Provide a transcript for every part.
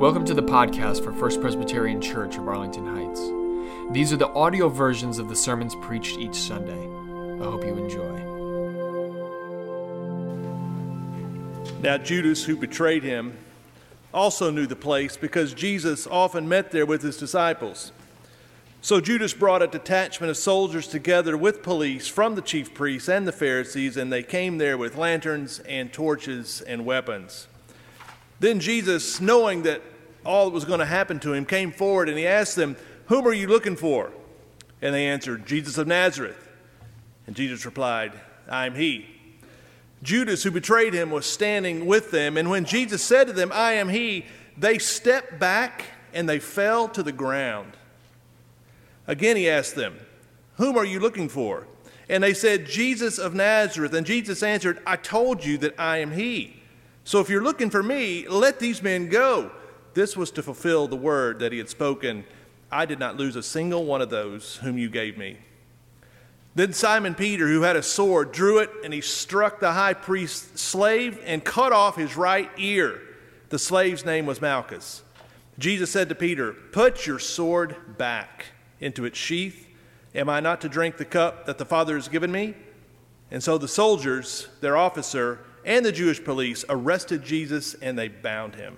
Welcome to the podcast for First Presbyterian Church of Arlington Heights. These are the audio versions of the sermons preached each Sunday. I hope you enjoy. Now, Judas, who betrayed him, also knew the place because Jesus often met there with his disciples. So Judas brought a detachment of soldiers together with police from the chief priests and the Pharisees, and they came there with lanterns and torches and weapons. Then Jesus, knowing that all that was going to happen to him, came forward and he asked them, Whom are you looking for? And they answered, Jesus of Nazareth. And Jesus replied, I am he. Judas, who betrayed him, was standing with them, and when Jesus said to them, I am he, they stepped back and they fell to the ground. Again he asked them, Whom are you looking for? And they said, Jesus of Nazareth. And Jesus answered, I told you that I am he. So if you're looking for me, let these men go. This was to fulfill the word that he had spoken I did not lose a single one of those whom you gave me. Then Simon Peter, who had a sword, drew it and he struck the high priest's slave and cut off his right ear. The slave's name was Malchus. Jesus said to Peter, Put your sword back into its sheath. Am I not to drink the cup that the Father has given me? And so the soldiers, their officer, and the Jewish police arrested Jesus and they bound him.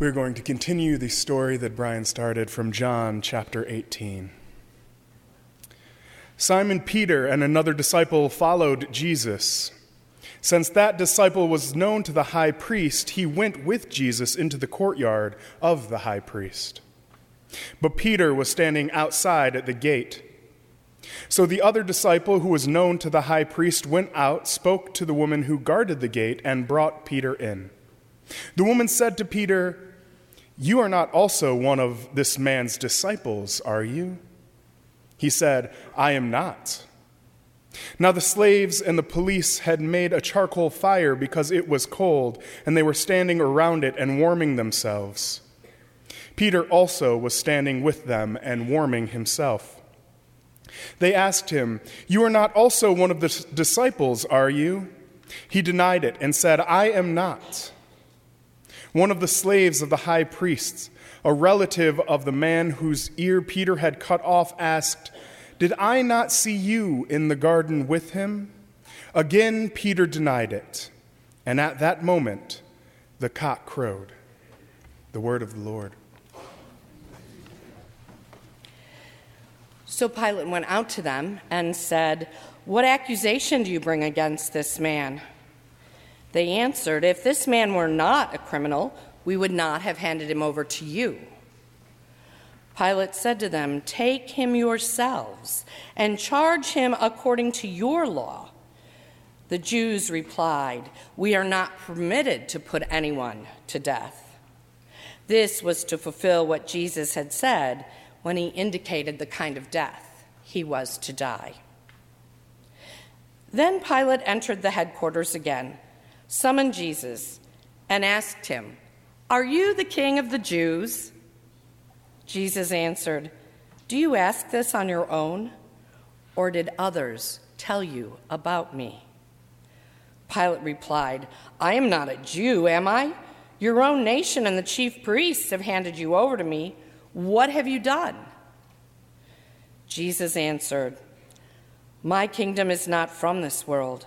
We're going to continue the story that Brian started from John chapter 18. Simon Peter and another disciple followed Jesus. Since that disciple was known to the high priest, he went with Jesus into the courtyard of the high priest. But Peter was standing outside at the gate. So the other disciple, who was known to the high priest, went out, spoke to the woman who guarded the gate, and brought Peter in. The woman said to Peter, You are not also one of this man's disciples, are you? He said, I am not. Now the slaves and the police had made a charcoal fire because it was cold, and they were standing around it and warming themselves. Peter also was standing with them and warming himself. They asked him, You are not also one of the disciples, are you? He denied it and said, I am not. One of the slaves of the high priests, a relative of the man whose ear Peter had cut off, asked, Did I not see you in the garden with him? Again, Peter denied it. And at that moment, the cock crowed. The word of the Lord. So Pilate went out to them and said, What accusation do you bring against this man? They answered, If this man were not a criminal, we would not have handed him over to you. Pilate said to them, Take him yourselves and charge him according to your law. The Jews replied, We are not permitted to put anyone to death. This was to fulfill what Jesus had said when he indicated the kind of death he was to die. Then Pilate entered the headquarters again, summoned Jesus, and asked him, Are you the king of the Jews? Jesus answered, Do you ask this on your own, or did others tell you about me? Pilate replied, I am not a Jew, am I? Your own nation and the chief priests have handed you over to me. What have you done? Jesus answered, My kingdom is not from this world.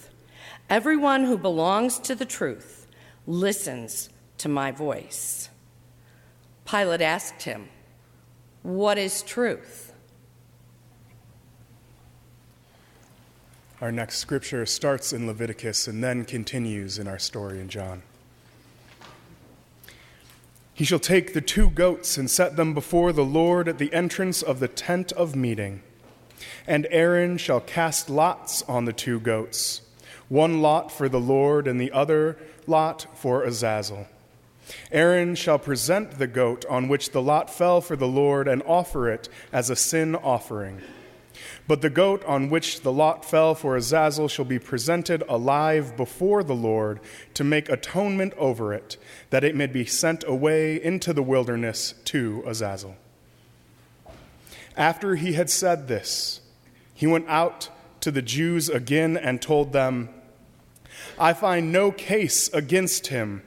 Everyone who belongs to the truth listens to my voice. Pilate asked him, What is truth? Our next scripture starts in Leviticus and then continues in our story in John. He shall take the two goats and set them before the Lord at the entrance of the tent of meeting. And Aaron shall cast lots on the two goats, one lot for the Lord and the other lot for Azazel. Aaron shall present the goat on which the lot fell for the Lord and offer it as a sin offering. But the goat on which the lot fell for Azazel shall be presented alive before the Lord to make atonement over it, that it may be sent away into the wilderness to Azazel. After he had said this, he went out to the Jews again and told them, I find no case against him,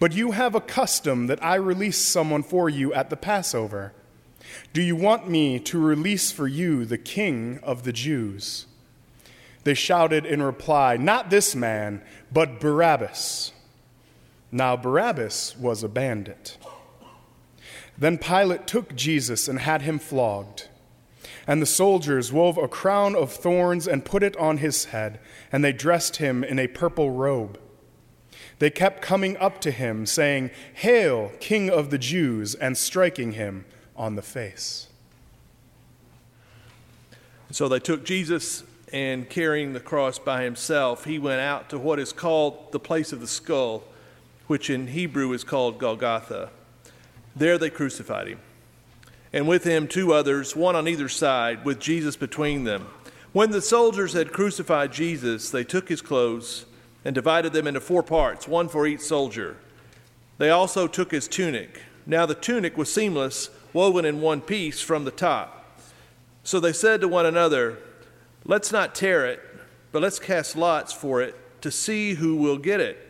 but you have a custom that I release someone for you at the Passover. Do you want me to release for you the king of the Jews? They shouted in reply, Not this man, but Barabbas. Now Barabbas was a bandit. Then Pilate took Jesus and had him flogged. And the soldiers wove a crown of thorns and put it on his head, and they dressed him in a purple robe. They kept coming up to him, saying, Hail, King of the Jews, and striking him on the face. So they took Jesus and carrying the cross by himself, he went out to what is called the place of the skull, which in Hebrew is called Golgotha. There they crucified him, and with him two others, one on either side, with Jesus between them. When the soldiers had crucified Jesus, they took his clothes and divided them into four parts, one for each soldier. They also took his tunic. Now the tunic was seamless woven in one piece from the top. So they said to one another, Let's not tear it, but let's cast lots for it to see who will get it.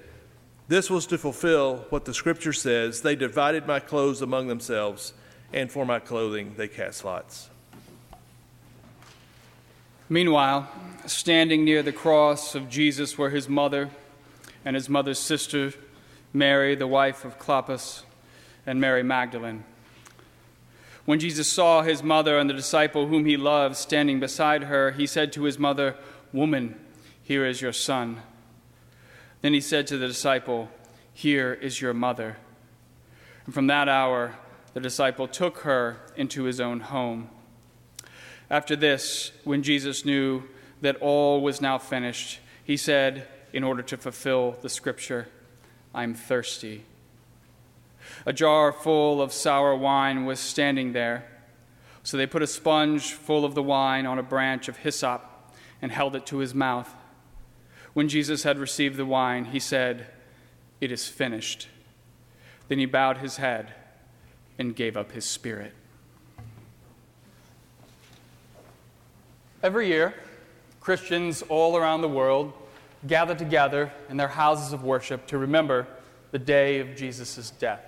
This was to fulfill what the scripture says They divided my clothes among themselves, and for my clothing they cast lots. Meanwhile, standing near the cross of Jesus were his mother and his mother's sister, Mary, the wife of Clopas, and Mary Magdalene. When Jesus saw his mother and the disciple whom he loved standing beside her, he said to his mother, Woman, here is your son. Then he said to the disciple, Here is your mother. And from that hour, the disciple took her into his own home. After this, when Jesus knew that all was now finished, he said, in order to fulfill the scripture, I'm thirsty. A jar full of sour wine was standing there. So they put a sponge full of the wine on a branch of hyssop and held it to his mouth. When Jesus had received the wine, he said, It is finished. Then he bowed his head and gave up his spirit. Every year, Christians all around the world gather together in their houses of worship to remember the day of Jesus' death.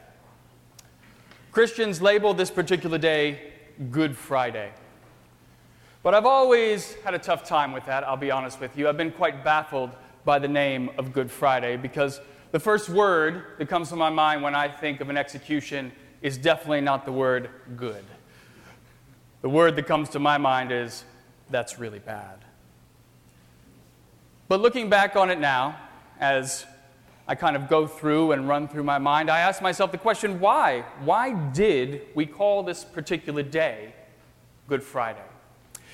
Christians label this particular day Good Friday. But I've always had a tough time with that, I'll be honest with you. I've been quite baffled by the name of Good Friday because the first word that comes to my mind when I think of an execution is definitely not the word good. The word that comes to my mind is that's really bad. But looking back on it now, as I kind of go through and run through my mind, I ask myself the question why? Why did we call this particular day Good Friday?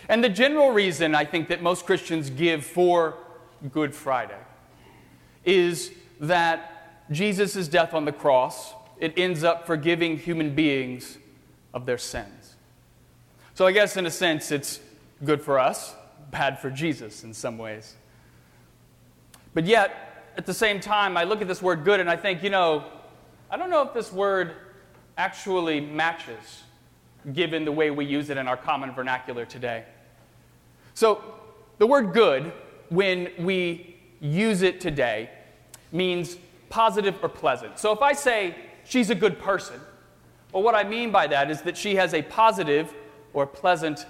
And the general reason I think that most Christians give for Good Friday is that Jesus' death on the cross, it ends up forgiving human beings of their sins. So I guess in a sense it's good for us, bad for Jesus in some ways. But yet, at the same time, I look at this word good and I think, you know, I don't know if this word actually matches given the way we use it in our common vernacular today. So, the word good, when we use it today, means positive or pleasant. So, if I say she's a good person, well, what I mean by that is that she has a positive or pleasant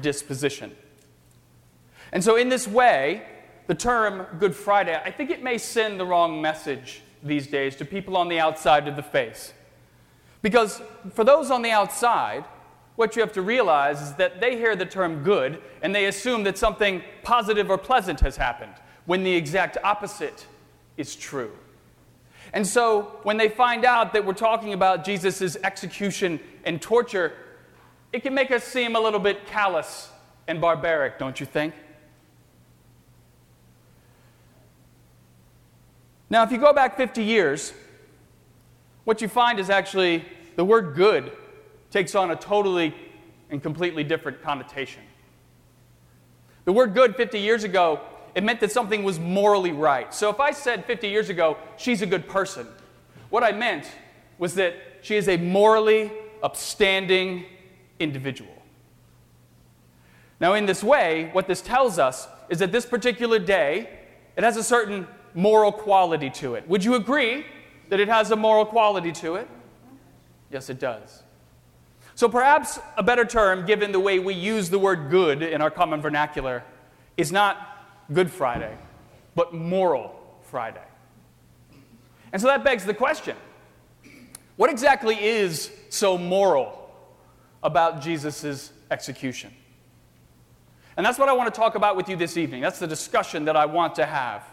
disposition. And so, in this way, the term Good Friday, I think it may send the wrong message these days to people on the outside of the faith. Because for those on the outside, what you have to realize is that they hear the term good and they assume that something positive or pleasant has happened, when the exact opposite is true. And so when they find out that we're talking about Jesus' execution and torture, it can make us seem a little bit callous and barbaric, don't you think? Now, if you go back 50 years, what you find is actually the word good takes on a totally and completely different connotation. The word good 50 years ago, it meant that something was morally right. So if I said 50 years ago, she's a good person, what I meant was that she is a morally upstanding individual. Now, in this way, what this tells us is that this particular day, it has a certain moral quality to it. Would you agree that it has a moral quality to it? Yes, it does. So perhaps a better term, given the way we use the word good in our common vernacular, is not Good Friday, but Moral Friday. And so that begs the question what exactly is so moral about Jesus' execution? And that's what I want to talk about with you this evening. That's the discussion that I want to have.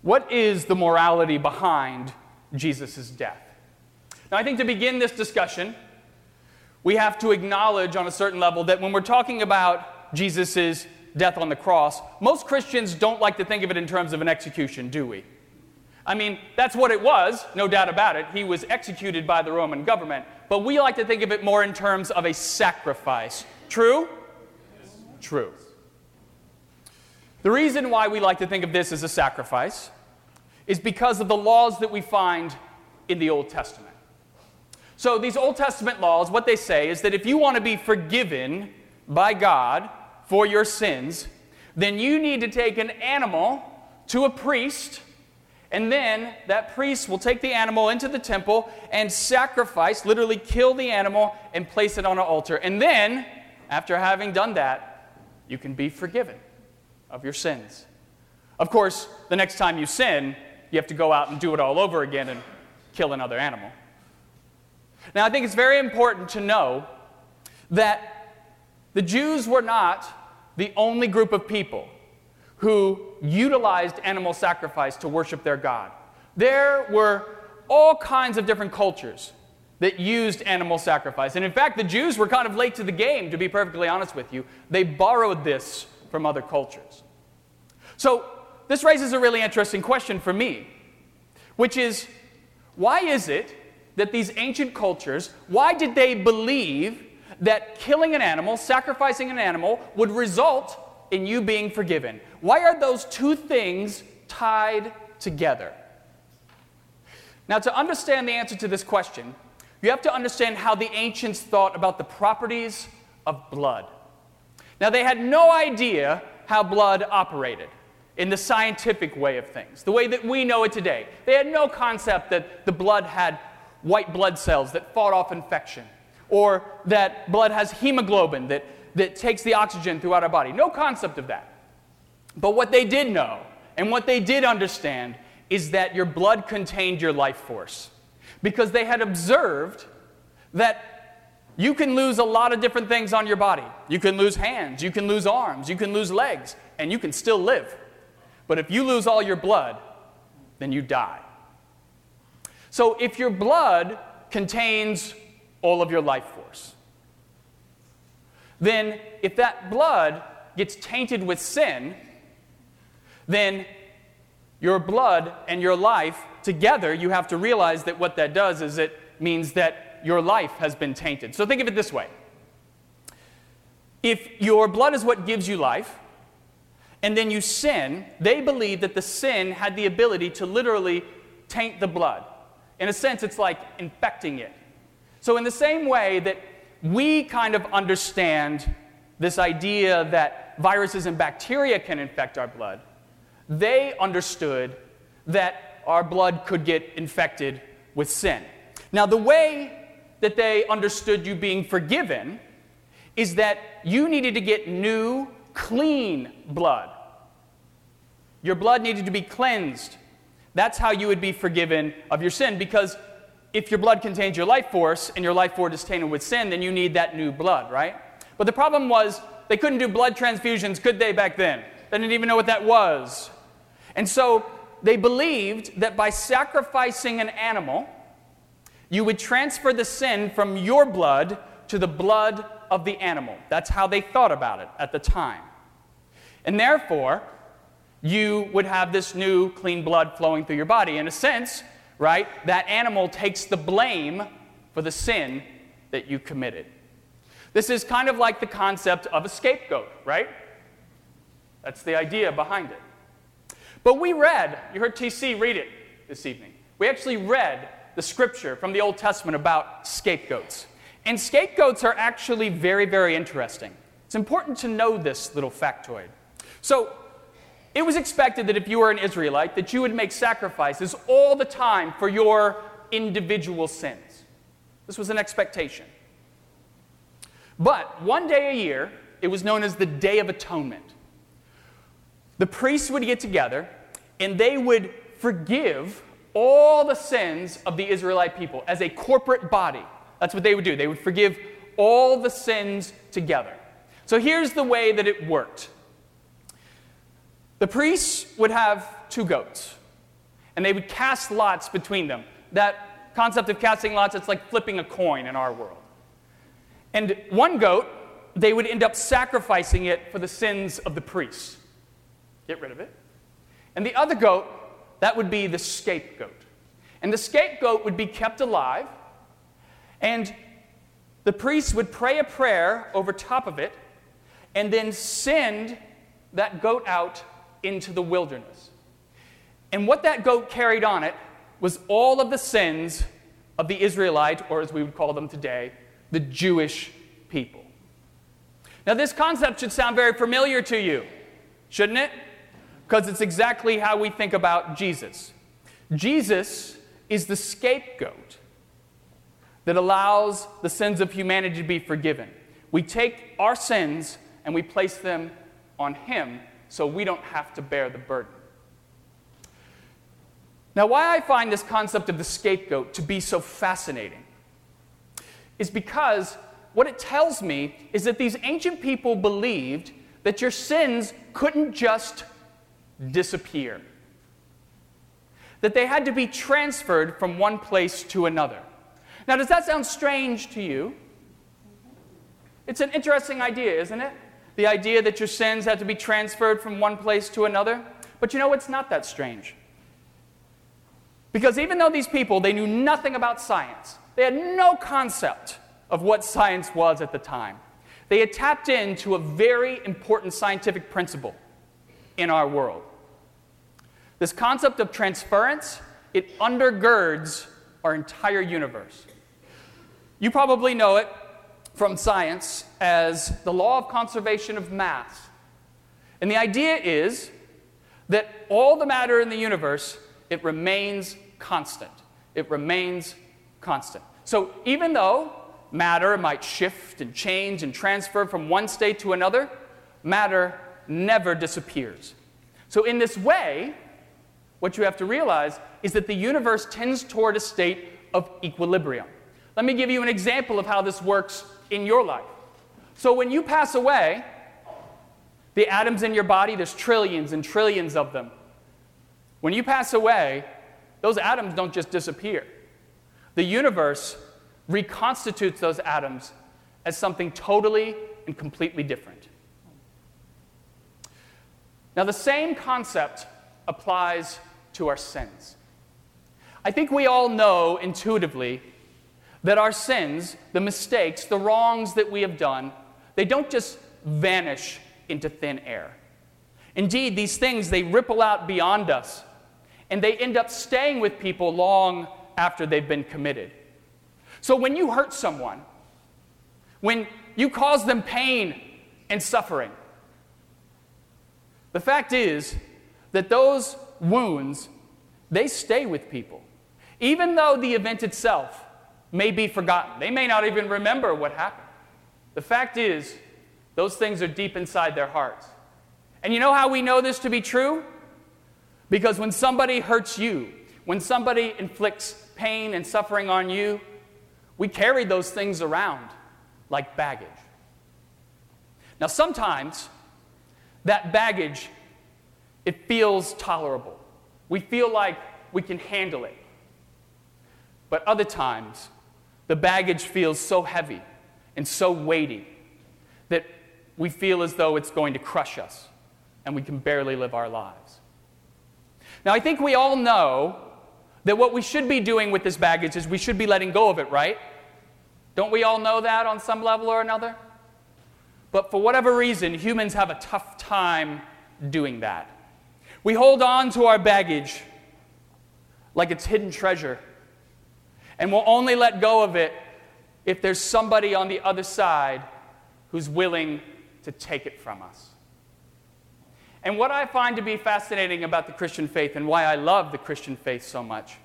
What is the morality behind Jesus' death? Now, I think to begin this discussion, we have to acknowledge on a certain level that when we're talking about Jesus' death on the cross, most Christians don't like to think of it in terms of an execution, do we? I mean, that's what it was, no doubt about it. He was executed by the Roman government. But we like to think of it more in terms of a sacrifice. True? True. The reason why we like to think of this as a sacrifice is because of the laws that we find in the Old Testament. So, these Old Testament laws, what they say is that if you want to be forgiven by God for your sins, then you need to take an animal to a priest, and then that priest will take the animal into the temple and sacrifice, literally kill the animal, and place it on an altar. And then, after having done that, you can be forgiven of your sins. Of course, the next time you sin, you have to go out and do it all over again and kill another animal. Now, I think it's very important to know that the Jews were not the only group of people who utilized animal sacrifice to worship their God. There were all kinds of different cultures that used animal sacrifice. And in fact, the Jews were kind of late to the game, to be perfectly honest with you. They borrowed this from other cultures. So, this raises a really interesting question for me, which is why is it that these ancient cultures, why did they believe that killing an animal, sacrificing an animal, would result in you being forgiven. Why are those two things tied together? Now, to understand the answer to this question, you have to understand how the ancients thought about the properties of blood. Now, they had no idea how blood operated in the scientific way of things, the way that we know it today. They had no concept that the blood had white blood cells that fought off infection or that blood has hemoglobin that, that takes the oxygen throughout our body. No concept of that. But what they did know and what they did understand is that your blood contained your life force. Because they had observed that you can lose a lot of different things on your body. You can lose hands, you can lose arms, you can lose legs, and you can still live. But if you lose all your blood, then you die. So if your blood contains all of your life force. Then, if that blood gets tainted with sin, then your blood and your life together, you have to realize that what that does is it means that your life has been tainted. So think of it this way if your blood is what gives you life, and then you sin, they believe that the sin had the ability to literally taint the blood. In a sense, it's like infecting it. So, in the same way that we kind of understand this idea that viruses and bacteria can infect our blood, they understood that our blood could get infected with sin. Now, the way that they understood you being forgiven is that you needed to get new, clean blood. Your blood needed to be cleansed. That's how you would be forgiven of your sin because if your blood contains your life force and your life force is tainted with sin, then you need that new blood, right? But the problem was they couldn't do blood transfusions, could they, back then? They didn't even know what that was. And so they believed that by sacrificing an animal, you would transfer the sin from your blood to the blood of the animal. That's how they thought about it at the time. And therefore, you would have this new clean blood flowing through your body. In a sense, right? That animal takes the blame for the sin that you committed. This is kind of like the concept of a scapegoat, right? That's the idea behind it. But we read, you heard TC read it this evening. We actually read the scripture from the Old Testament about scapegoats. And scapegoats are actually very, very interesting. It's important to know this little factoid. So, it was expected that if you were an Israelite, that you would make sacrifices all the time for your individual sins. This was an expectation. But one day a year, it was known as the Day of Atonement. The priests would get together and they would forgive all the sins of the Israelite people as a corporate body. That's what they would do. They would forgive all the sins together. So here's the way that it worked the priests would have two goats, and they would cast lots between them. That concept of casting lots, it's like flipping a coin in our world. And one goat, they would end up sacrificing it for the sins of the priests. Get rid of it. And the other goat, that would be the scapegoat. And the scapegoat would be kept alive, and the priest would pray a prayer over top of it, and then send that goat out into the wilderness. And what that goat carried on it was all of the sins of the Israelite, or as we would call them today, the Jewish people. Now, this concept should sound very familiar to you, shouldn't it? Because it's exactly how we think about Jesus. Jesus is the scapegoat that allows the sins of humanity to be forgiven. We take our sins and we place them on Him so we don't have to bear the burden. Now, why I find this concept of the scapegoat to be so fascinating is because what it tells me is that these ancient people believed that your sins couldn't just disappear, that they had to be transferred from one place to another. Now, does that sound strange to you? It's an interesting idea, isn't it? The idea that your sins have to be transferred from one place to another. But you know, it's not that strange. Because even though these people, they knew nothing about science, they had no concept of what science was at the time. They had tapped into a very important scientific principle in our world. This concept of transference, it undergirds our entire universe. You probably know it from science as the law of conservation of mass. And the idea is that all the matter in the universe, it remains constant. It remains constant. So even though matter might shift and change and transfer from one state to another, matter never disappears. So in this way, what you have to realize is that the universe tends toward a state of equilibrium. Let me give you an example of how this works in your life. So when you pass away, the atoms in your body, there's trillions and trillions of them. When you pass away, those atoms don't just disappear. The universe reconstitutes those atoms as something totally and completely different. Now, the same concept applies to our sins. I think we all know intuitively that our sins, the mistakes, the wrongs that we have done, they don't just vanish into thin air. Indeed, these things, they ripple out beyond us, and they end up staying with people long after they've been committed. So when you hurt someone, when you cause them pain and suffering, the fact is that those wounds, they stay with people. Even though the event itself may be forgotten, they may not even remember what happened. The fact is, those things are deep inside their hearts. And you know how we know this to be true? Because when somebody hurts you, when somebody inflicts pain and suffering on you, we carry those things around like baggage. Now, sometimes that baggage, it feels tolerable. We feel like we can handle it. But other times, the baggage feels so heavy and so weighty that we feel as though it's going to crush us and we can barely live our lives. Now, I think we all know that what we should be doing with this baggage is we should be letting go of it, right? Don't we all know that on some level or another? But for whatever reason, humans have a tough time doing that. We hold on to our baggage like it's hidden treasure, and we'll only let go of it if there's somebody on the other side who's willing to take it from us. And what I find to be fascinating about the Christian faith and why I love the Christian faith so much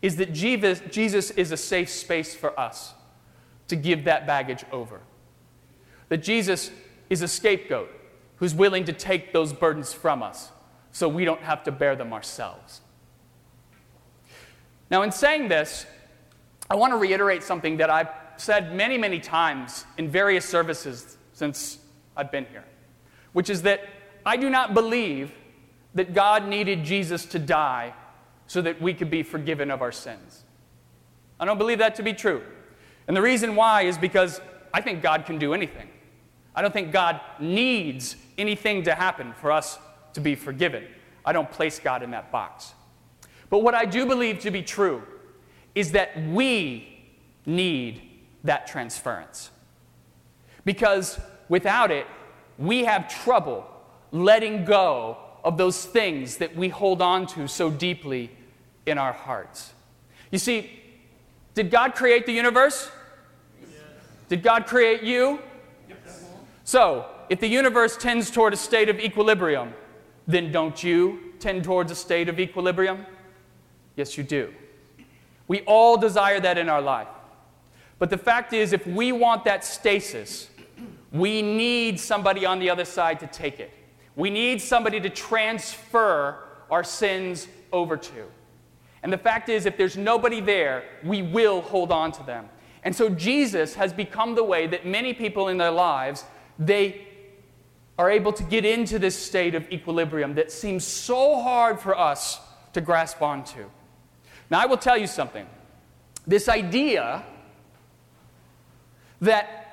is that Jesus, Jesus is a safe space for us to give that baggage over. That Jesus is a scapegoat who's willing to take those burdens from us so we don't have to bear them ourselves. Now, in saying this, I want to reiterate something that I've said many, many times in various services since I've been here, which is that I do not believe that God needed Jesus to die so that we could be forgiven of our sins. I don't believe that to be true. And the reason why is because I think God can do anything. I don't think God needs anything to happen for us to be forgiven. I don't place God in that box. But what I do believe to be true is that we need that transference. Because without it, we have trouble letting go of those things that we hold on to so deeply in our hearts. You see, did God create the universe? Yes. Did God create you? Yes. So, if the universe tends toward a state of equilibrium, then don't you tend towards a state of equilibrium? Yes, you do. We all desire that in our life. But the fact is, if we want that stasis, we need somebody on the other side to take it. We need somebody to transfer our sins over to. And the fact is, if there's nobody there, we will hold on to them. And so Jesus has become the way that many people in their lives, they are able to get into this state of equilibrium that seems so hard for us to grasp onto. Now, I will tell you something. This idea that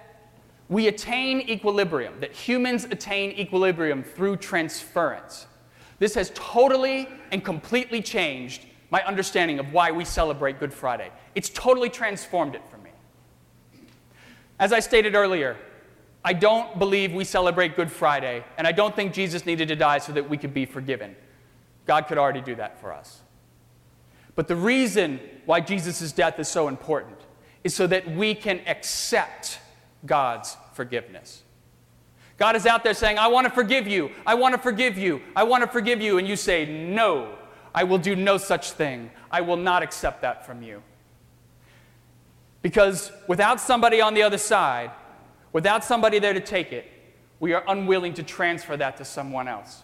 we attain equilibrium, that humans attain equilibrium through transference. This has totally and completely changed my understanding of why we celebrate Good Friday. It's totally transformed it for me. As I stated earlier, I don't believe we celebrate Good Friday, and I don't think Jesus needed to die so that we could be forgiven. God could already do that for us. But the reason why Jesus' death is so important is so that we can accept God's forgiveness. God is out there saying, I want to forgive you. I want to forgive you. I want to forgive you. And you say, No, I will do no such thing. I will not accept that from you. Because without somebody on the other side, without somebody there to take it, we are unwilling to transfer that to someone else.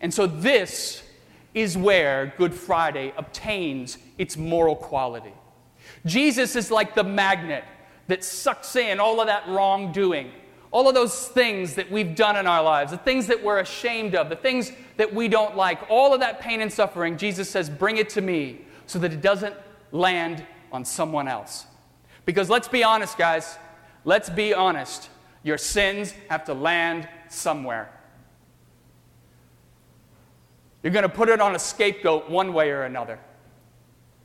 And so this is where Good Friday obtains its moral quality. Jesus is like the magnet that sucks in all of that wrongdoing, all of those things that we've done in our lives, the things that we're ashamed of, the things that we don't like, all of that pain and suffering, Jesus says, bring it to me so that it doesn't land on someone else. Because let's be honest, guys, let's be honest. Your sins have to land somewhere. You're going to put it on a scapegoat one way or another.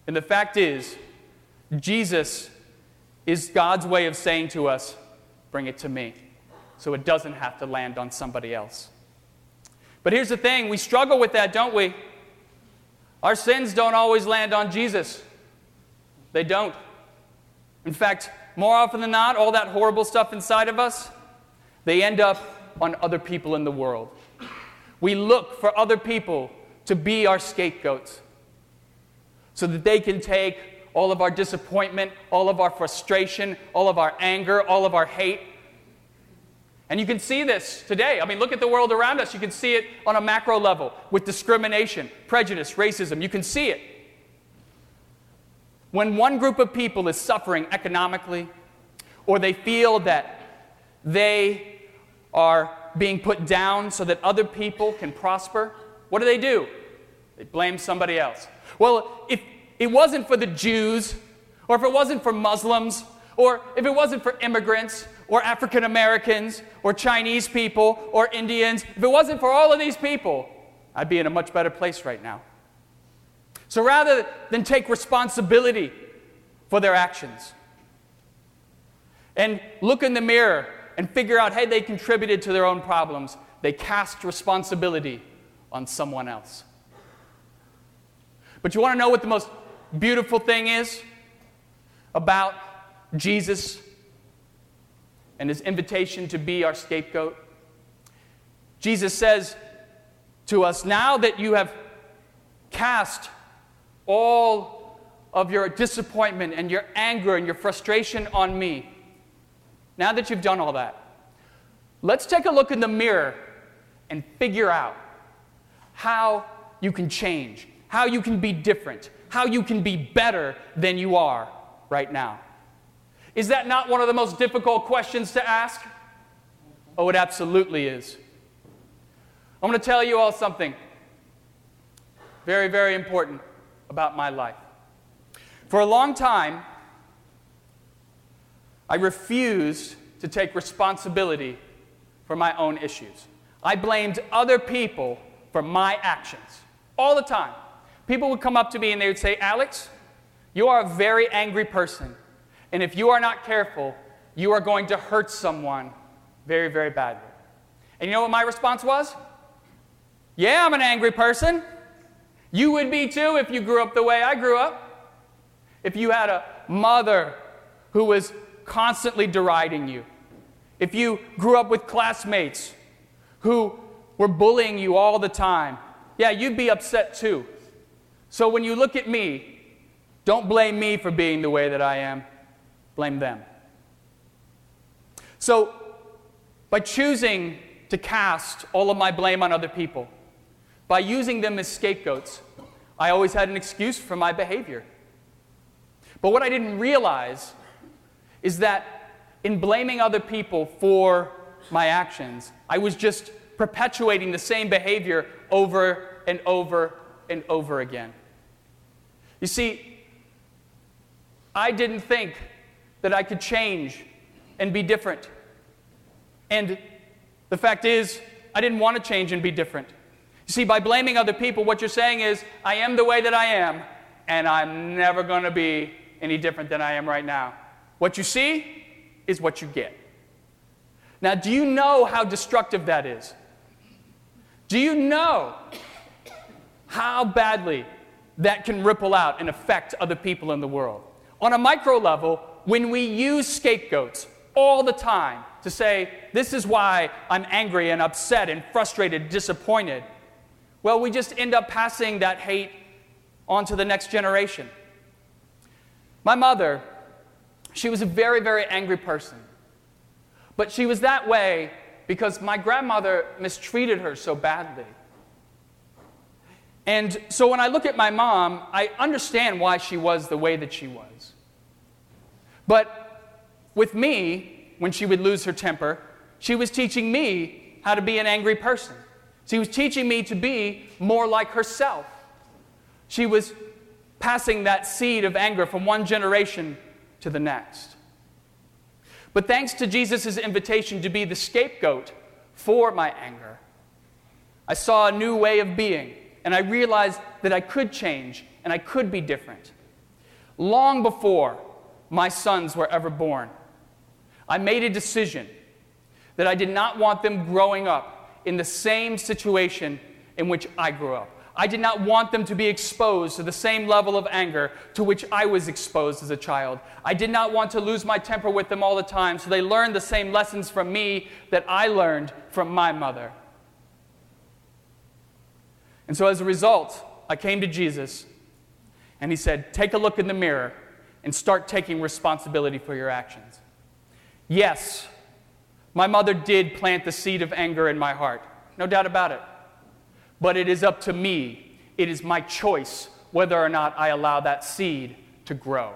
And the fact is, Jesus is God's way of saying to us, bring it to me, so it doesn't have to land on somebody else. But here's the thing we struggle with that, don't we? Our sins don't always land on Jesus. They don't. In fact, more often than not, all that horrible stuff inside of us, they end up on other people in the world. We look for other people to be our scapegoats so that they can take all of our disappointment, all of our frustration, all of our anger, all of our hate. And you can see this today. I mean, look at the world around us. You can see it on a macro level with discrimination, prejudice, racism. You can see it. When one group of people is suffering economically, or they feel that they are being put down so that other people can prosper, what do they do? They blame somebody else. Well, if, it wasn't for the Jews, or if it wasn't for Muslims, or if it wasn't for immigrants, or African Americans, or Chinese people, or Indians, if it wasn't for all of these people, I'd be in a much better place right now. So rather than take responsibility for their actions and look in the mirror and figure out, hey, they contributed to their own problems, they cast responsibility on someone else. But you want to know what the most beautiful thing is about Jesus and his invitation to be our scapegoat? Jesus says to us, Now that you have cast all of your disappointment and your anger and your frustration on me, now that you've done all that, let's take a look in the mirror and figure out how you can change, how you can be different, how you can be better than you are right now. Is that not one of the most difficult questions to ask? Oh, it absolutely is. I'm going to tell you all something very, very important about my life. For a long time, I refused to take responsibility for my own issues. I blamed other people for my actions all the time. People would come up to me and they would say, Alex, you are a very angry person. And if you are not careful, you are going to hurt someone very, very badly. And you know what my response was? Yeah, I'm an angry person. You would be too if you grew up the way I grew up. If you had a mother who was constantly deriding you. If you grew up with classmates who were bullying you all the time, yeah, you'd be upset too. So when you look at me, don't blame me for being the way that I am, blame them. So, by choosing to cast all of my blame on other people, by using them as scapegoats, I always had an excuse for my behavior. But what I didn't realize is that in blaming other people for my actions, I was just perpetuating the same behavior over and over and over again. You see, I didn't think that I could change and be different. And the fact is, I didn't want to change and be different. You see, by blaming other people, what you're saying is, I am the way that I am, and I'm never going to be any different than I am right now. What you see is what you get. Now, do you know how destructive that is? Do you know how badly that can ripple out and affect other people in the world? On a micro level, when we use scapegoats all the time to say, This is why I'm angry and upset and frustrated, disappointed, well, we just end up passing that hate on to the next generation. My mother, she was a very, very angry person. But she was that way because my grandmother mistreated her so badly. And so when I look at my mom, I understand why she was the way that she was. But with me, when she would lose her temper, she was teaching me how to be an angry person. She was teaching me to be more like herself. She was passing that seed of anger from one generation to the next. But thanks to Jesus' invitation to be the scapegoat for my anger, I saw a new way of being, and I realized that I could change and I could be different. Long before my sons were ever born, I made a decision that I did not want them growing up in the same situation in which I grew up. I did not want them to be exposed to the same level of anger to which I was exposed as a child. I did not want to lose my temper with them all the time, so they learned the same lessons from me that I learned from my mother. And so as a result, I came to Jesus and he said, Take a look in the mirror and start taking responsibility for your actions. Yes, my mother did plant the seed of anger in my heart, no doubt about it. But it is up to me, it is my choice whether or not I allow that seed to grow.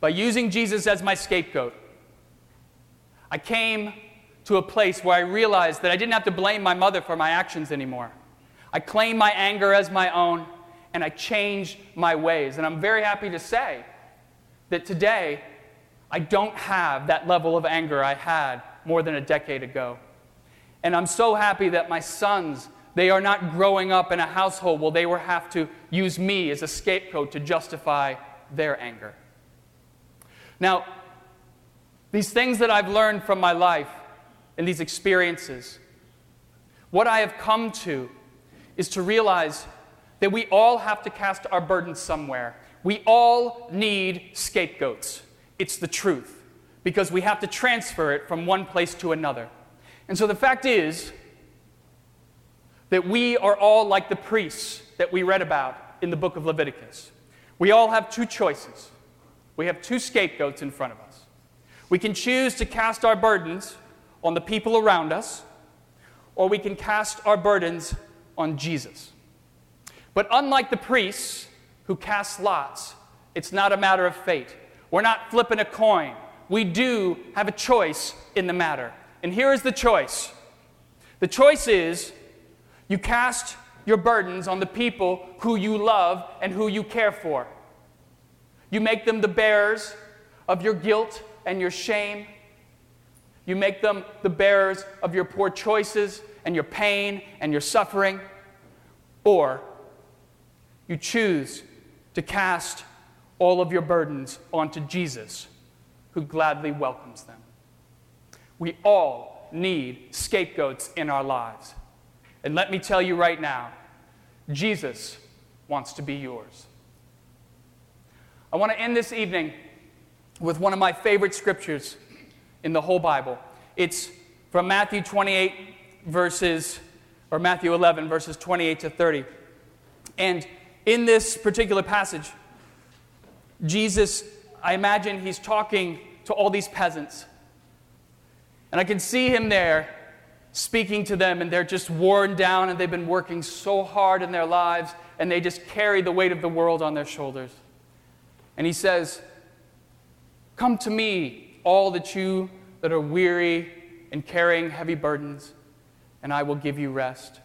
By using Jesus as my scapegoat, I came to a place where I realized that I didn't have to blame my mother for my actions anymore. I claimed my anger as my own, and I changed my ways. And I'm very happy to say that today I don't have that level of anger I had more than a decade ago. And I'm so happy that my sons they are not growing up in a household where they will have to use me as a scapegoat to justify their anger. Now, these things that I've learned from my life and these experiences, what I have come to is to realize that we all have to cast our burdens somewhere. We all need scapegoats. It's the truth because we have to transfer it from one place to another. And so the fact is that we are all like the priests that we read about in the book of Leviticus. We all have two choices. We have two scapegoats in front of us. We can choose to cast our burdens on the people around us, or we can cast our burdens on Jesus. But unlike the priests who cast lots, it's not a matter of fate. We're not flipping a coin. We do have a choice in the matter. And here is the choice the choice is you cast your burdens on the people who you love and who you care for. You make them the bearers of your guilt and your shame. You make them the bearers of your poor choices and your pain and your suffering. Or you choose to cast all of your burdens onto Jesus, who gladly welcomes them. We all need scapegoats in our lives. And let me tell you right now, Jesus wants to be yours. I want to end this evening with one of my favorite scriptures in the whole Bible. It's from Matthew 28, verses, or Matthew 11, verses 28 to 30. And in this particular passage, Jesus, I imagine he's talking to all these peasants. And I can see him there speaking to them, and they're just worn down, and they've been working so hard in their lives, and they just carry the weight of the world on their shoulders. And he says, Come to me, all that you that are weary and carrying heavy burdens, and I will give you rest.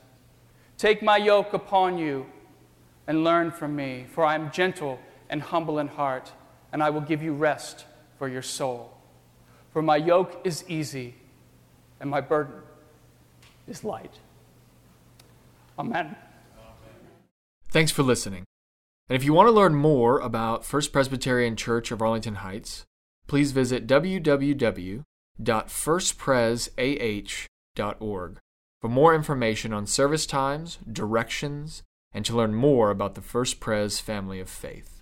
Take my yoke upon you and learn from me, for I am gentle and humble in heart, and I will give you rest for your soul. For my yoke is easy and my burden is light. Amen. Thanks for listening. And if you want to learn more about First Presbyterian Church of Arlington Heights, please visit www.firstpresah.org for more information on service times, directions, and to learn more about the First Pres family of faith.